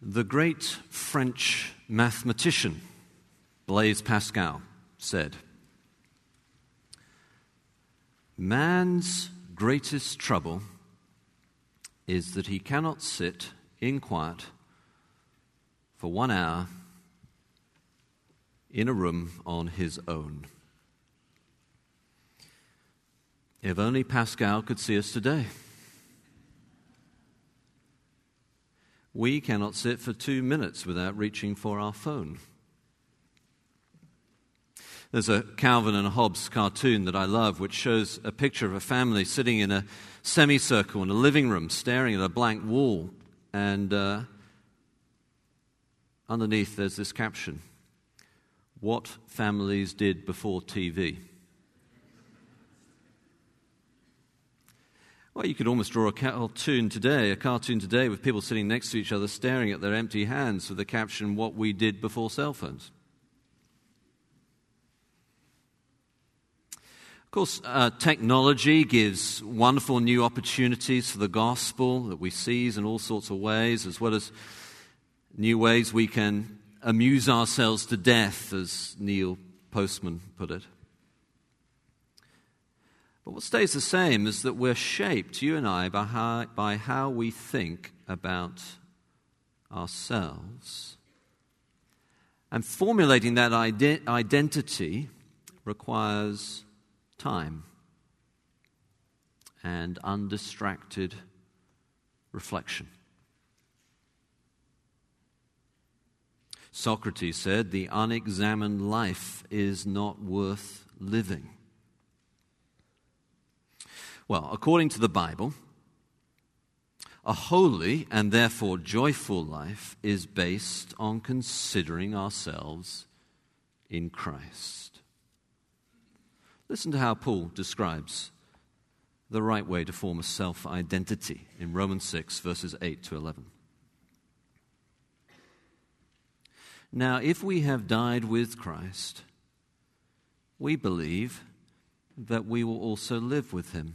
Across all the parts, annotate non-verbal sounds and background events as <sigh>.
The great French mathematician Blaise Pascal said, Man's greatest trouble is that he cannot sit in quiet for one hour in a room on his own. If only Pascal could see us today. We cannot sit for two minutes without reaching for our phone. There's a Calvin and Hobbes cartoon that I love, which shows a picture of a family sitting in a semicircle in a living room, staring at a blank wall. And uh, underneath, there's this caption What families did before TV. Well, you could almost draw a cartoon today, a cartoon today with people sitting next to each other staring at their empty hands with the caption, What we did before cell phones. Of course, uh, technology gives wonderful new opportunities for the gospel that we seize in all sorts of ways, as well as new ways we can amuse ourselves to death, as Neil Postman put it. But what stays the same is that we're shaped, you and I, by how, by how we think about ourselves. And formulating that ide- identity requires time and undistracted reflection. Socrates said, The unexamined life is not worth living. Well, according to the Bible, a holy and therefore joyful life is based on considering ourselves in Christ. Listen to how Paul describes the right way to form a self identity in Romans 6, verses 8 to 11. Now, if we have died with Christ, we believe that we will also live with him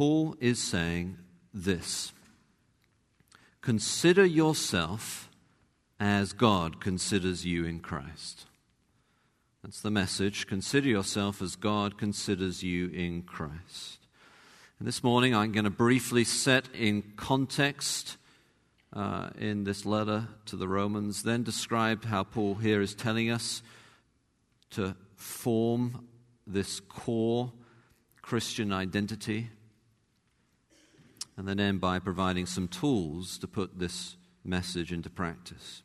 Paul is saying this Consider yourself as God considers you in Christ. That's the message. Consider yourself as God considers you in Christ. And this morning, I'm going to briefly set in context uh, in this letter to the Romans, then describe how Paul here is telling us to form this core Christian identity and then end by providing some tools to put this message into practice.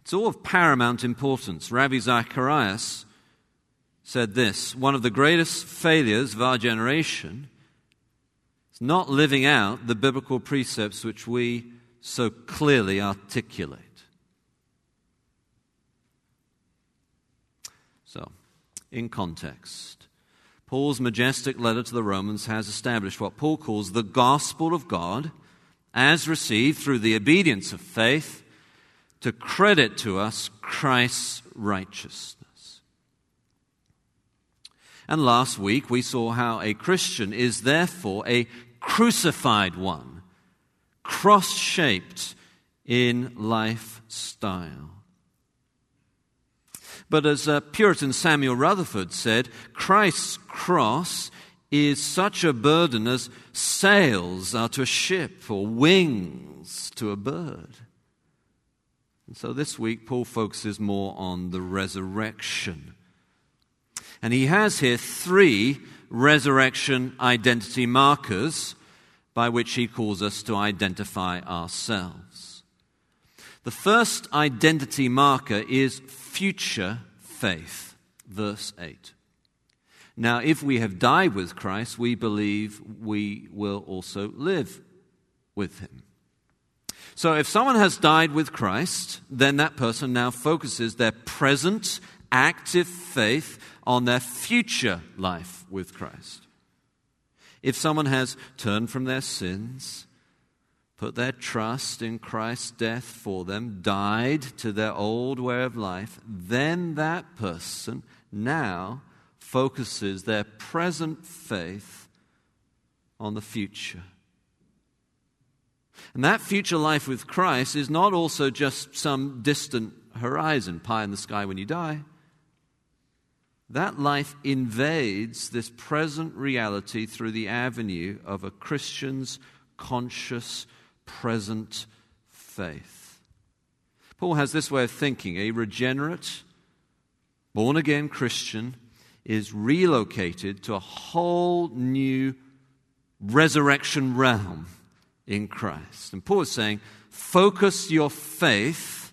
It's all of paramount importance. Ravi Zacharias said this One of the greatest failures of our generation is not living out the biblical precepts which we so clearly articulate. So, in context, Paul's majestic letter to the Romans has established what Paul calls the gospel of God as received through the obedience of faith to credit to us Christ's righteousness. And last week we saw how a Christian is therefore a crucified one, cross shaped in lifestyle. But as uh, Puritan Samuel Rutherford said, Christ's cross is such a burden as sails are to a ship or wings to a bird. And so this week, Paul focuses more on the resurrection. And he has here three resurrection identity markers by which he calls us to identify ourselves. The first identity marker is future faith. Verse 8. Now, if we have died with Christ, we believe we will also live with him. So if someone has died with Christ, then that person now focuses their present active faith on their future life with Christ. If someone has turned from their sins, put their trust in Christ's death for them, died to their old way of life, then that person now focuses their present faith on the future. And that future life with Christ is not also just some distant horizon, pie in the sky when you die. That life invades this present reality through the avenue of a Christian's conscious present faith. Paul has this way of thinking a regenerate, born again Christian is relocated to a whole new resurrection realm in Christ. And Paul is saying, focus your faith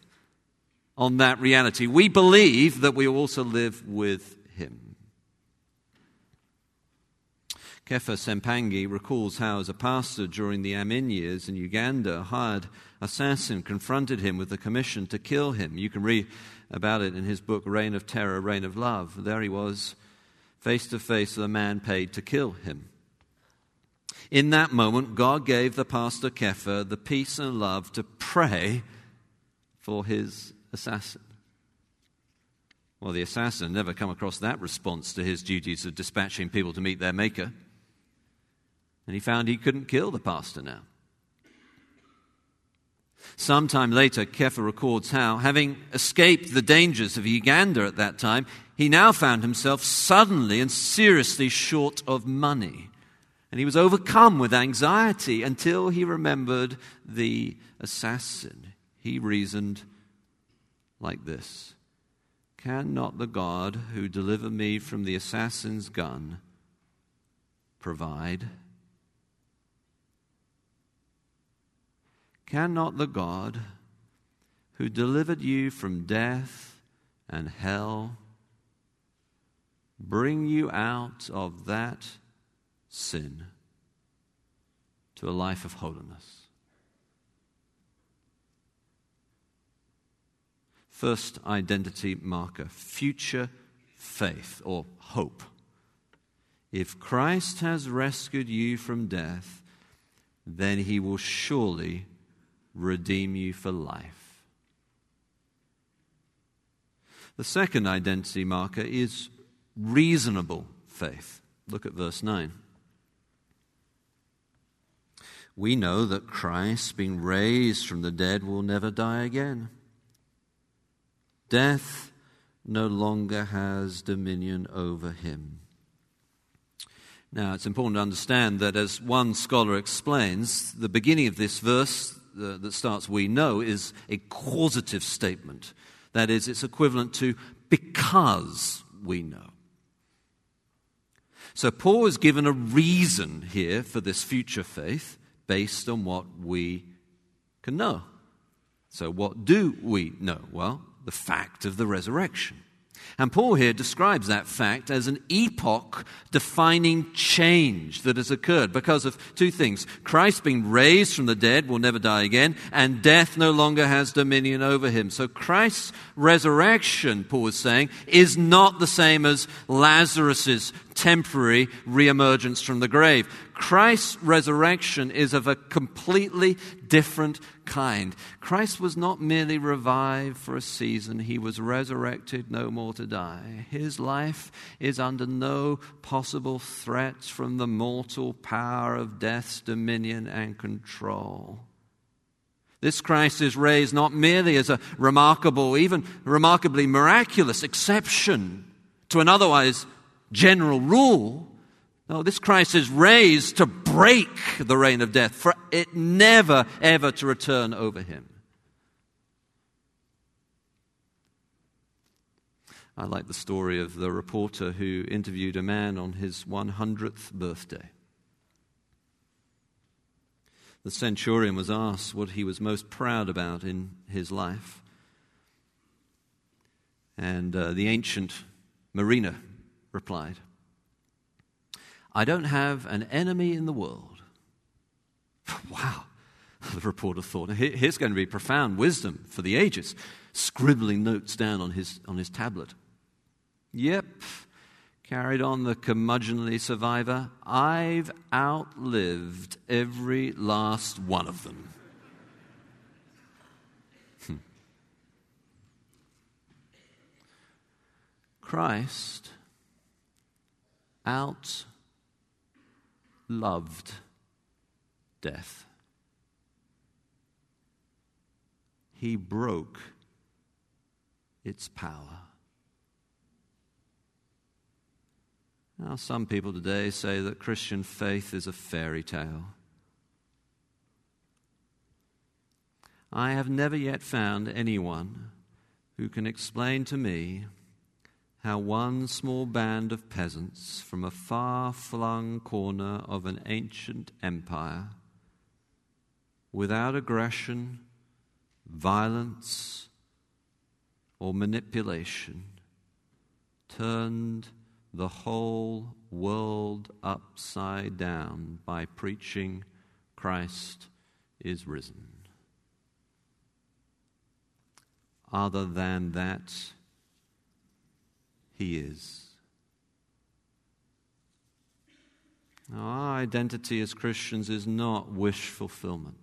on that reality. We believe that we also live with him. Kepha Sempangi recalls how, as a pastor during the Amin years in Uganda, a hired assassin confronted him with a commission to kill him. You can read about it in his book, Reign of Terror, Reign of Love. There he was, face to face with a man paid to kill him. In that moment, God gave the pastor Kepha the peace and love to pray for his assassin. Well, the assassin never come across that response to his duties of dispatching people to meet their maker. And he found he couldn't kill the pastor now. Sometime later, Kepha records how, having escaped the dangers of Uganda at that time, he now found himself suddenly and seriously short of money. And he was overcome with anxiety until he remembered the assassin. He reasoned like this can not the God who delivered me from the assassin's gun provide? Cannot the God who delivered you from death and hell bring you out of that sin to a life of holiness? First identity marker future faith or hope. If Christ has rescued you from death, then he will surely redeem you for life. The second identity marker is reasonable faith. Look at verse 9. We know that Christ, being raised from the dead, will never die again. Death no longer has dominion over him. Now, it's important to understand that, as one scholar explains, the beginning of this verse uh, that starts we know is a causative statement. That is, it's equivalent to because we know. So, Paul is given a reason here for this future faith based on what we can know. So, what do we know? Well, the fact of the resurrection. And Paul here describes that fact as an epoch defining change that has occurred because of two things. Christ being raised from the dead will never die again, and death no longer has dominion over him. So Christ's resurrection, Paul is saying, is not the same as Lazarus's temporary reemergence from the grave. Christ's resurrection is of a completely different kind. Christ was not merely revived for a season, he was resurrected no more to die. His life is under no possible threat from the mortal power of death's dominion and control. This Christ is raised not merely as a remarkable, even remarkably miraculous exception to an otherwise general rule. No, this Christ is raised to break the reign of death, for it never, ever to return over him. I like the story of the reporter who interviewed a man on his 100th birthday. The centurion was asked what he was most proud about in his life. And uh, the ancient mariner replied, I don't have an enemy in the world. <laughs> wow. The reporter thought. Here's going to be profound wisdom for the ages, scribbling notes down on his, on his tablet. Yep, carried on the curmudgeonly survivor. I've outlived every last one of them. Hmm. Christ out loved death. He broke its power. Now, some people today say that Christian faith is a fairy tale. I have never yet found anyone who can explain to me how one small band of peasants from a far flung corner of an ancient empire, without aggression, violence, or manipulation, turned the whole world upside down by preaching Christ is risen. Other than that, He is. Our identity as Christians is not wish fulfillment.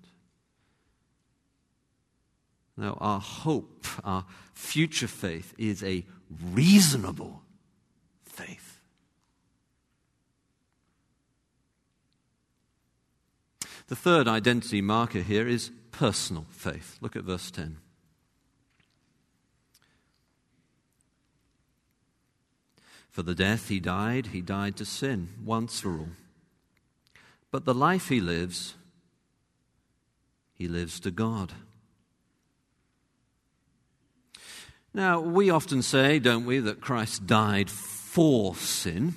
No, our hope, our future faith is a reasonable faith. The third identity marker here is personal faith. Look at verse 10. For the death he died, he died to sin once for all. But the life he lives, he lives to God. Now, we often say, don't we, that Christ died for sin.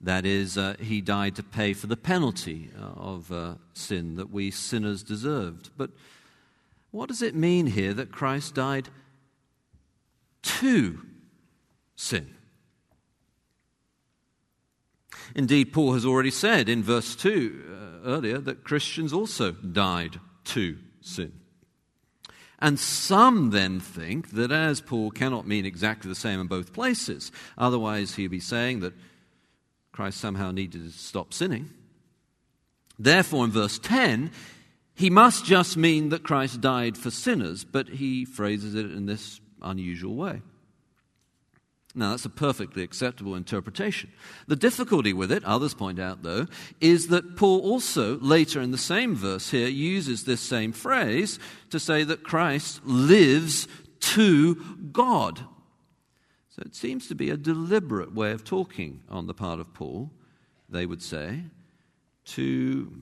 That is, uh, he died to pay for the penalty uh, of uh, sin that we sinners deserved. But what does it mean here that Christ died to sin? Indeed, Paul has already said in verse 2 uh, earlier that Christians also died to sin. And some then think that as Paul cannot mean exactly the same in both places, otherwise he'd be saying that Christ somehow needed to stop sinning. Therefore, in verse 10, he must just mean that Christ died for sinners, but he phrases it in this unusual way. Now, that's a perfectly acceptable interpretation. The difficulty with it, others point out though, is that Paul also, later in the same verse here, uses this same phrase to say that Christ lives to God. So it seems to be a deliberate way of talking on the part of Paul, they would say, to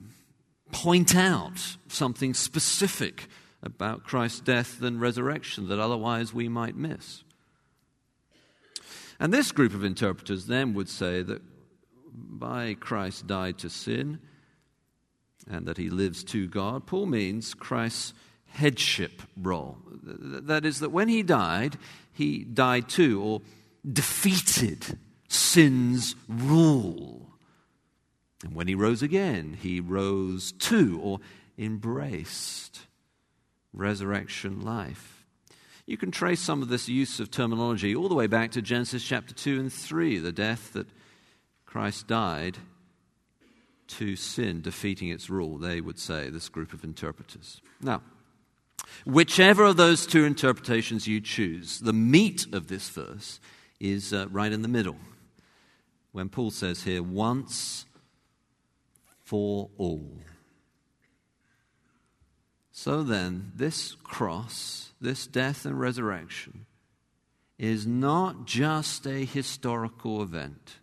point out something specific about Christ's death and resurrection that otherwise we might miss. And this group of interpreters then would say that by Christ died to sin and that he lives to God, Paul means Christ's headship role. That is, that when he died, he died to or defeated sin's rule. And when he rose again, he rose to or embraced resurrection life. You can trace some of this use of terminology all the way back to Genesis chapter 2 and 3, the death that Christ died to sin, defeating its rule, they would say, this group of interpreters. Now, whichever of those two interpretations you choose, the meat of this verse is uh, right in the middle. When Paul says here, once for all. So then, this cross this death and resurrection is not just a historical event,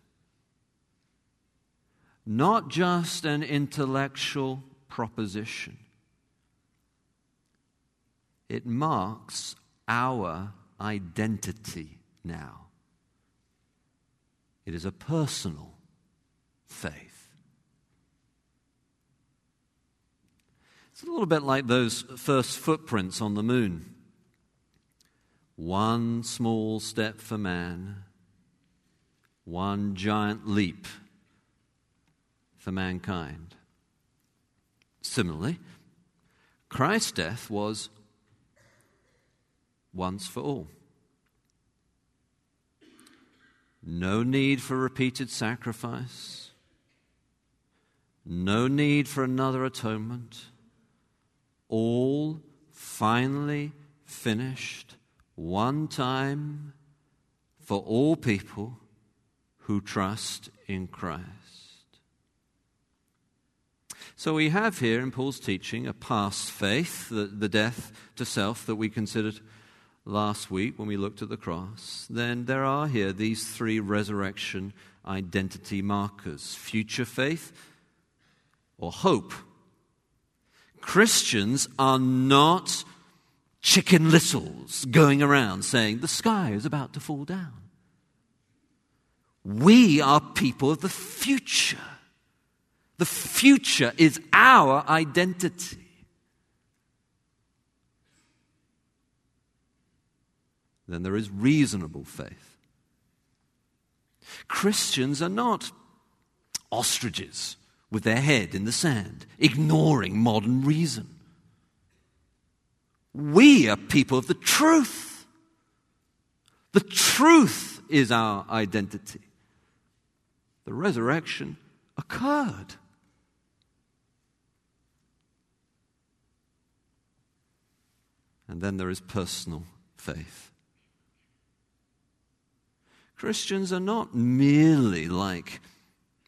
not just an intellectual proposition. It marks our identity now. It is a personal faith. It's a little bit like those first footprints on the moon. One small step for man, one giant leap for mankind. Similarly, Christ's death was once for all. No need for repeated sacrifice. No need for another atonement. All finally finished one time for all people who trust in Christ. So we have here in Paul's teaching a past faith, the, the death to self that we considered last week when we looked at the cross, then there are here these three resurrection identity markers future faith or hope. Christians are not chicken littles going around saying the sky is about to fall down. We are people of the future. The future is our identity. then there is reasonable faith. Christians are not ostriches with their head in the sand, ignoring modern reason. We are people of the truth. The truth is our identity. The resurrection occurred. And then there is personal faith. Christians are not merely like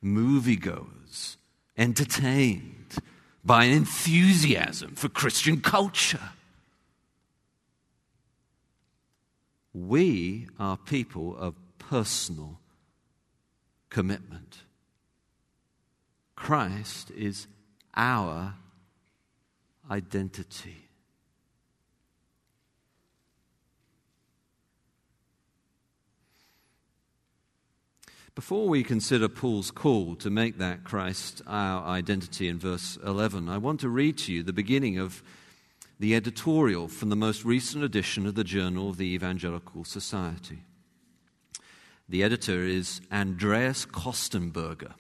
moviegoers, entertained by enthusiasm for Christian culture. We are people of personal commitment. Christ is our identity. Before we consider Paul's call to make that Christ our identity in verse 11, I want to read to you the beginning of the editorial from the most recent edition of the Journal of the Evangelical Society. The editor is Andreas Kostenberger,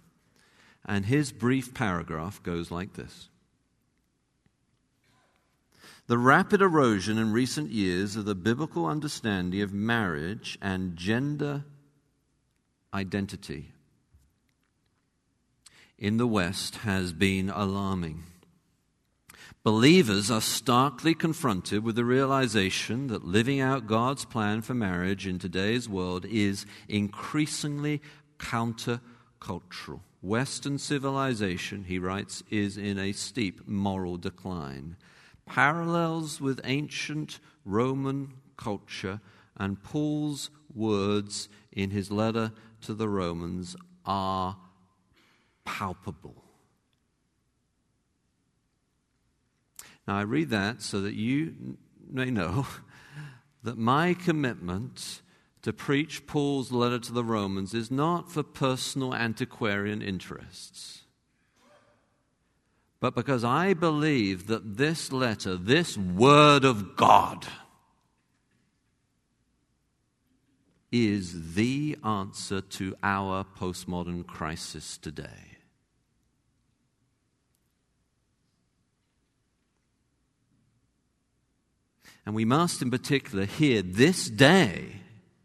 and his brief paragraph goes like this The rapid erosion in recent years of the biblical understanding of marriage and gender identity in the West has been alarming. Believers are starkly confronted with the realization that living out God's plan for marriage in today's world is increasingly countercultural. Western civilization, he writes, is in a steep moral decline. Parallels with ancient Roman culture and Paul's words in his letter to the Romans are palpable. Now, I read that so that you may know <laughs> that my commitment to preach Paul's letter to the Romans is not for personal antiquarian interests, but because I believe that this letter, this word of God, is the answer to our postmodern crisis today. And we must, in particular, here this day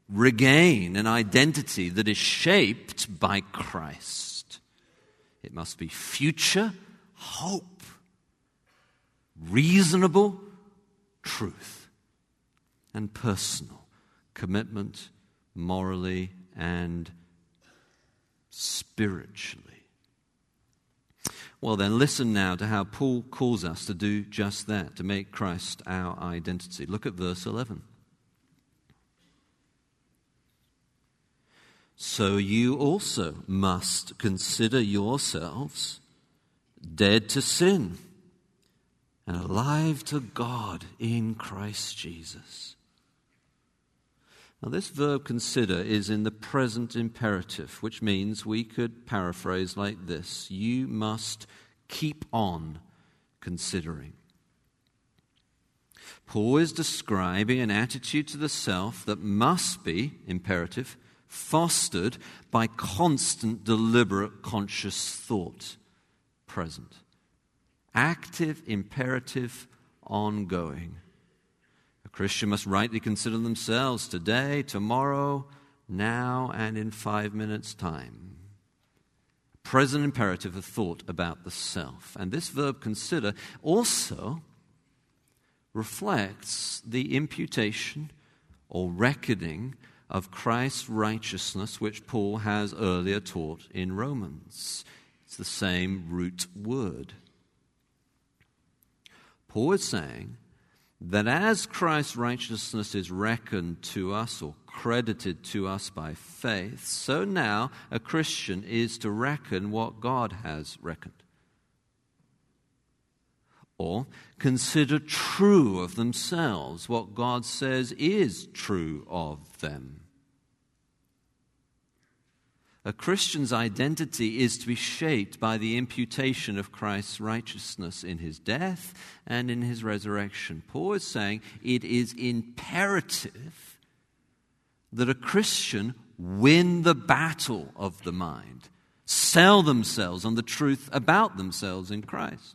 regain an identity that is shaped by Christ. It must be future hope, reasonable truth, and personal commitment morally and spiritually. Well, then, listen now to how Paul calls us to do just that, to make Christ our identity. Look at verse 11. So you also must consider yourselves dead to sin and alive to God in Christ Jesus. Now, this verb consider is in the present imperative, which means we could paraphrase like this You must keep on considering. Paul is describing an attitude to the self that must be, imperative, fostered by constant, deliberate, conscious thought present. Active, imperative, ongoing. Christian must rightly consider themselves today, tomorrow, now, and in five minutes' time. Present imperative of thought about the self. And this verb consider also reflects the imputation or reckoning of Christ's righteousness, which Paul has earlier taught in Romans. It's the same root word. Paul is saying that as Christ's righteousness is reckoned to us or credited to us by faith, so now a Christian is to reckon what God has reckoned. Or consider true of themselves what God says is true of them. A Christian's identity is to be shaped by the imputation of Christ's righteousness in his death and in his resurrection. Paul is saying it is imperative that a Christian win the battle of the mind, sell themselves on the truth about themselves in Christ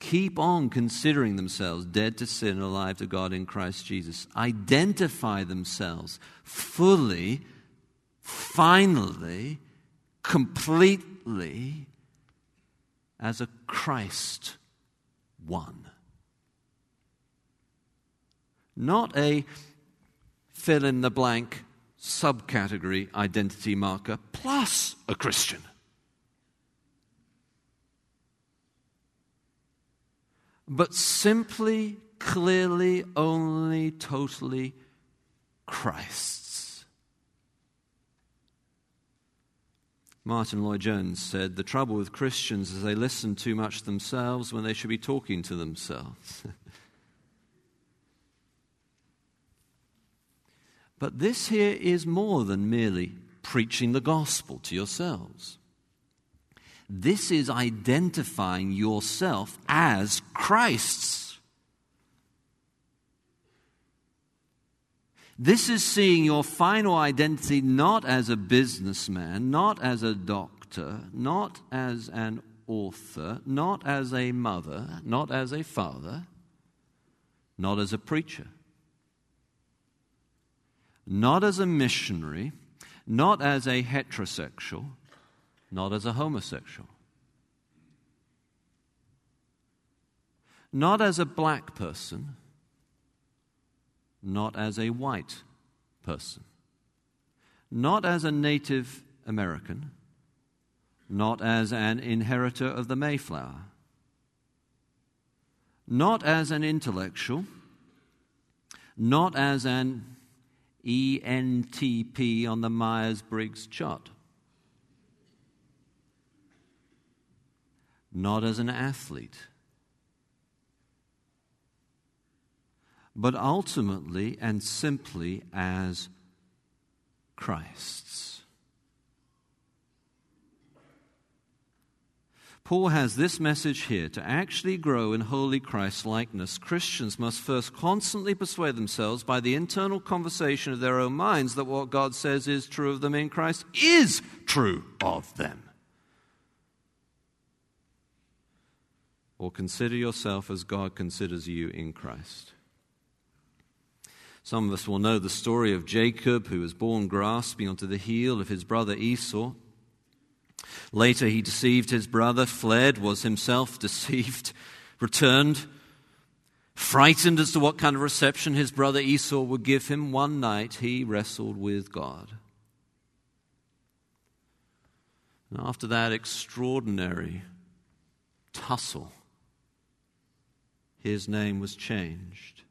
keep on considering themselves dead to sin, alive to God in Christ Jesus. Identify themselves fully, finally, completely as a Christ one. Not a fill in the blank subcategory identity marker plus a Christian. But simply, clearly, only, totally Christ's. Martyn Lloyd-Jones said the trouble with Christians is they listen too much themselves when they should be talking to themselves. <laughs> but this here is more than merely preaching the gospel to yourselves. This is identifying yourself as Christ's. This is seeing your final identity not as a businessman, not as a doctor, not as an author, not as a mother, not as a father, not as a preacher, not as a missionary, not as a heterosexual, not as a homosexual, not as a black person, not as a white person, not as a Native American, not as an inheritor of the Mayflower, not as an intellectual, not as an ENTP on the Myers Briggs chart not as an athlete, but ultimately and simply as Christ's. Paul has this message here to actually grow in holy Christ likeness. Christians must first constantly persuade themselves by the internal conversation of their own minds that what God says is true of them in Christ is true of them. Or consider yourself as God considers you in Christ. Some of us will know the story of Jacob, who was born grasping onto the heel of his brother Esau. Later, he deceived his brother, fled, was himself deceived, <laughs> returned, frightened as to what kind of reception his brother Esau would give him. One night, he wrestled with God. And after that extraordinary tussle, his name was changed.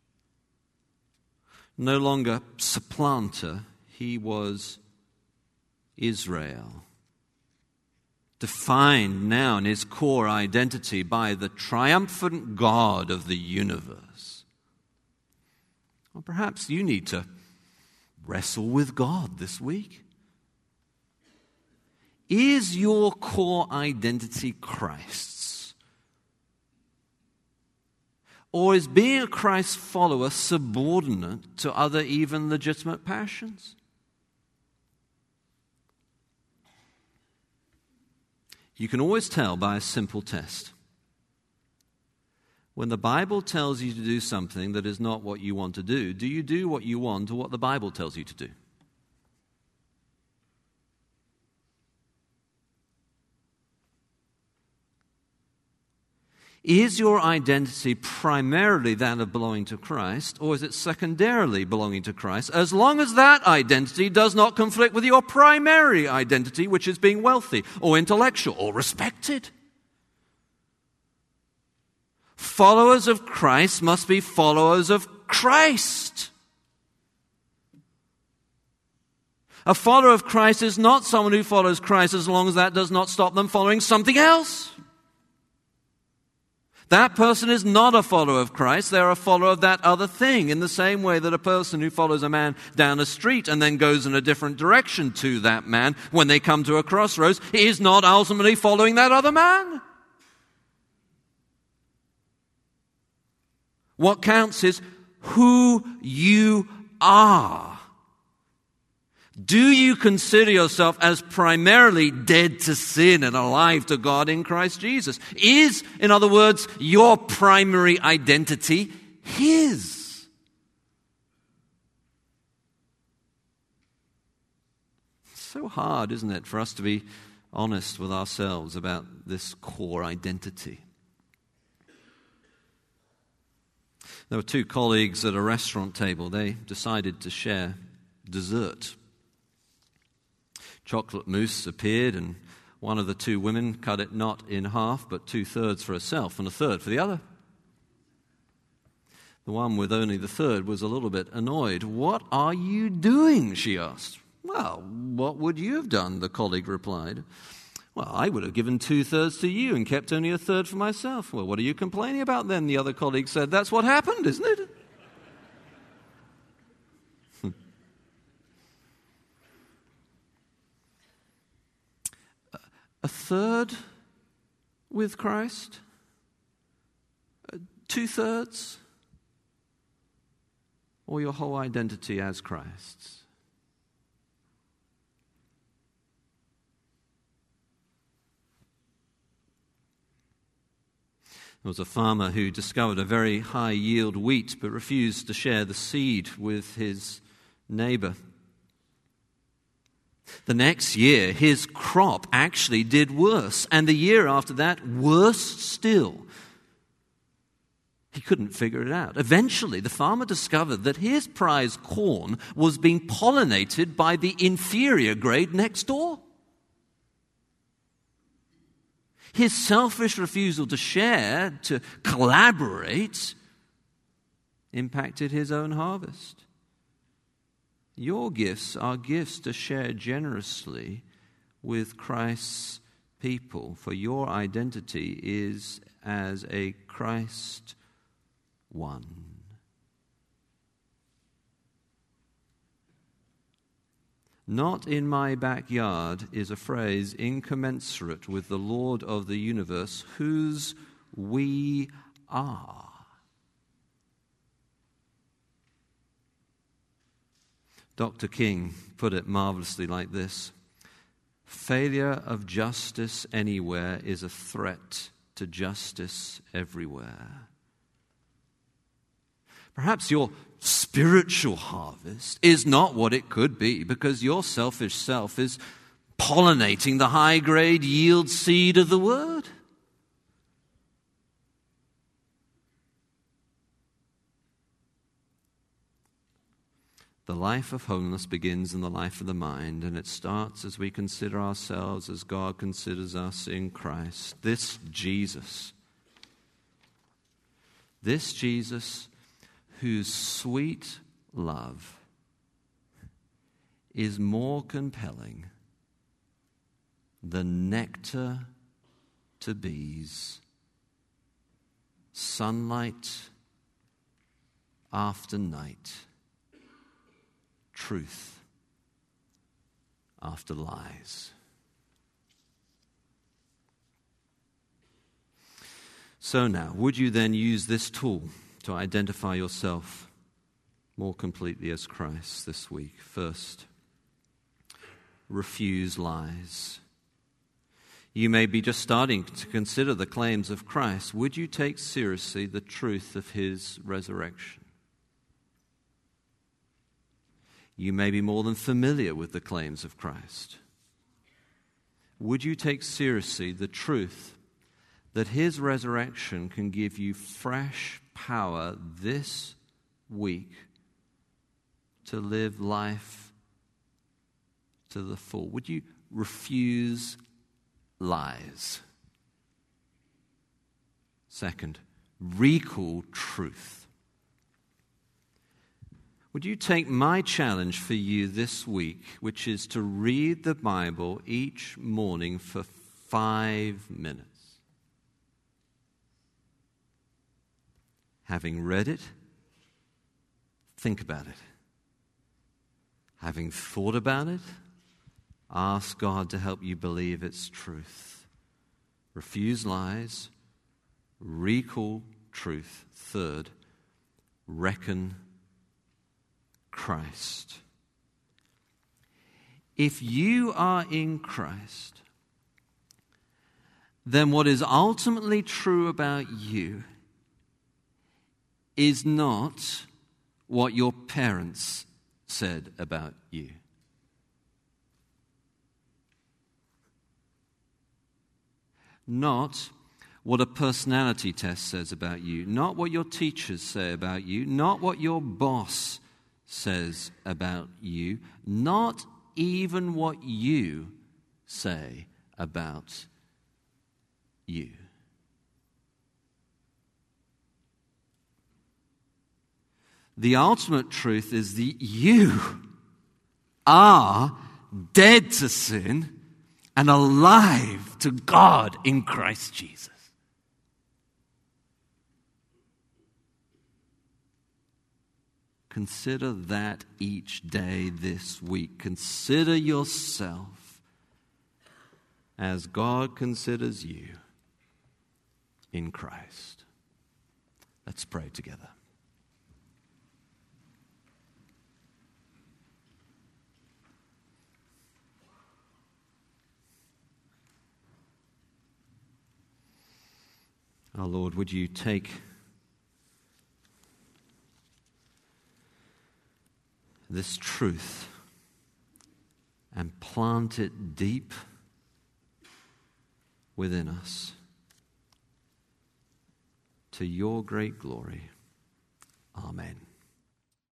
No longer supplanter, he was Israel. Defined now in his core identity by the triumphant God of the universe. Or perhaps you need to wrestle with God this week. Is your core identity Christ? Or is being a Christ follower subordinate to other, even legitimate passions? You can always tell by a simple test. When the Bible tells you to do something that is not what you want to do, do you do what you want or what the Bible tells you to do? Is your identity primarily that of belonging to Christ, or is it secondarily belonging to Christ, as long as that identity does not conflict with your primary identity, which is being wealthy, or intellectual, or respected? Followers of Christ must be followers of Christ. A follower of Christ is not someone who follows Christ as long as that does not stop them following something else. That person is not a follower of Christ. They're a follower of that other thing, in the same way that a person who follows a man down a street and then goes in a different direction to that man when they come to a crossroads is not ultimately following that other man. What counts is who you are. Do you consider yourself as primarily dead to sin and alive to God in Christ Jesus? Is, in other words, your primary identity His? It's so hard, isn't it, for us to be honest with ourselves about this core identity. There were two colleagues at a restaurant table. They decided to share dessert. Chocolate mousse appeared, and one of the two women cut it not in half, but two thirds for herself and a third for the other. The one with only the third was a little bit annoyed. What are you doing? she asked. Well, what would you have done? the colleague replied. Well, I would have given two thirds to you and kept only a third for myself. Well, what are you complaining about then? The other colleague said, That's what happened, isn't it? A third with Christ? Two thirds? Or your whole identity as Christ's? There was a farmer who discovered a very high yield wheat but refused to share the seed with his neighbor. The next year, his crop actually did worse, and the year after that, worse still. He couldn't figure it out. Eventually, the farmer discovered that his prize corn was being pollinated by the inferior grade next door. His selfish refusal to share, to collaborate, impacted his own harvest. Your gifts are gifts to share generously with Christ's people, for your identity is as a Christ one. Not in my backyard is a phrase incommensurate with the Lord of the universe, whose we are. Dr. King put it marvelously like this Failure of justice anywhere is a threat to justice everywhere. Perhaps your spiritual harvest is not what it could be because your selfish self is pollinating the high grade yield seed of the word. The life of holiness begins in the life of the mind, and it starts as we consider ourselves as God considers us in Christ. This Jesus, this Jesus whose sweet love is more compelling than nectar to bees, sunlight after night, truth after lies. So now, would you then use this tool? to identify yourself more completely as Christ this week. First, refuse lies. You may be just starting to consider the claims of Christ. Would you take seriously the truth of his resurrection? You may be more than familiar with the claims of Christ. Would you take seriously the truth that his resurrection can give you fresh power this week to live life to the full? Would you refuse lies? Second, recall truth. Would you take my challenge for you this week, which is to read the Bible each morning for five minutes? Having read it, think about it. Having thought about it, ask God to help you believe its truth. Refuse lies, recall truth. Third, reckon Christ. If you are in Christ, then what is ultimately true about you is not what your parents said about you. Not what a personality test says about you, not what your teachers say about you, not what your boss says about you, not even what you say about you. The ultimate truth is that you are dead to sin and alive to God in Christ Jesus. Consider that each day this week. Consider yourself as God considers you in Christ. Let's pray together. Our Lord, would you take this truth and plant it deep within us to your great glory. Amen.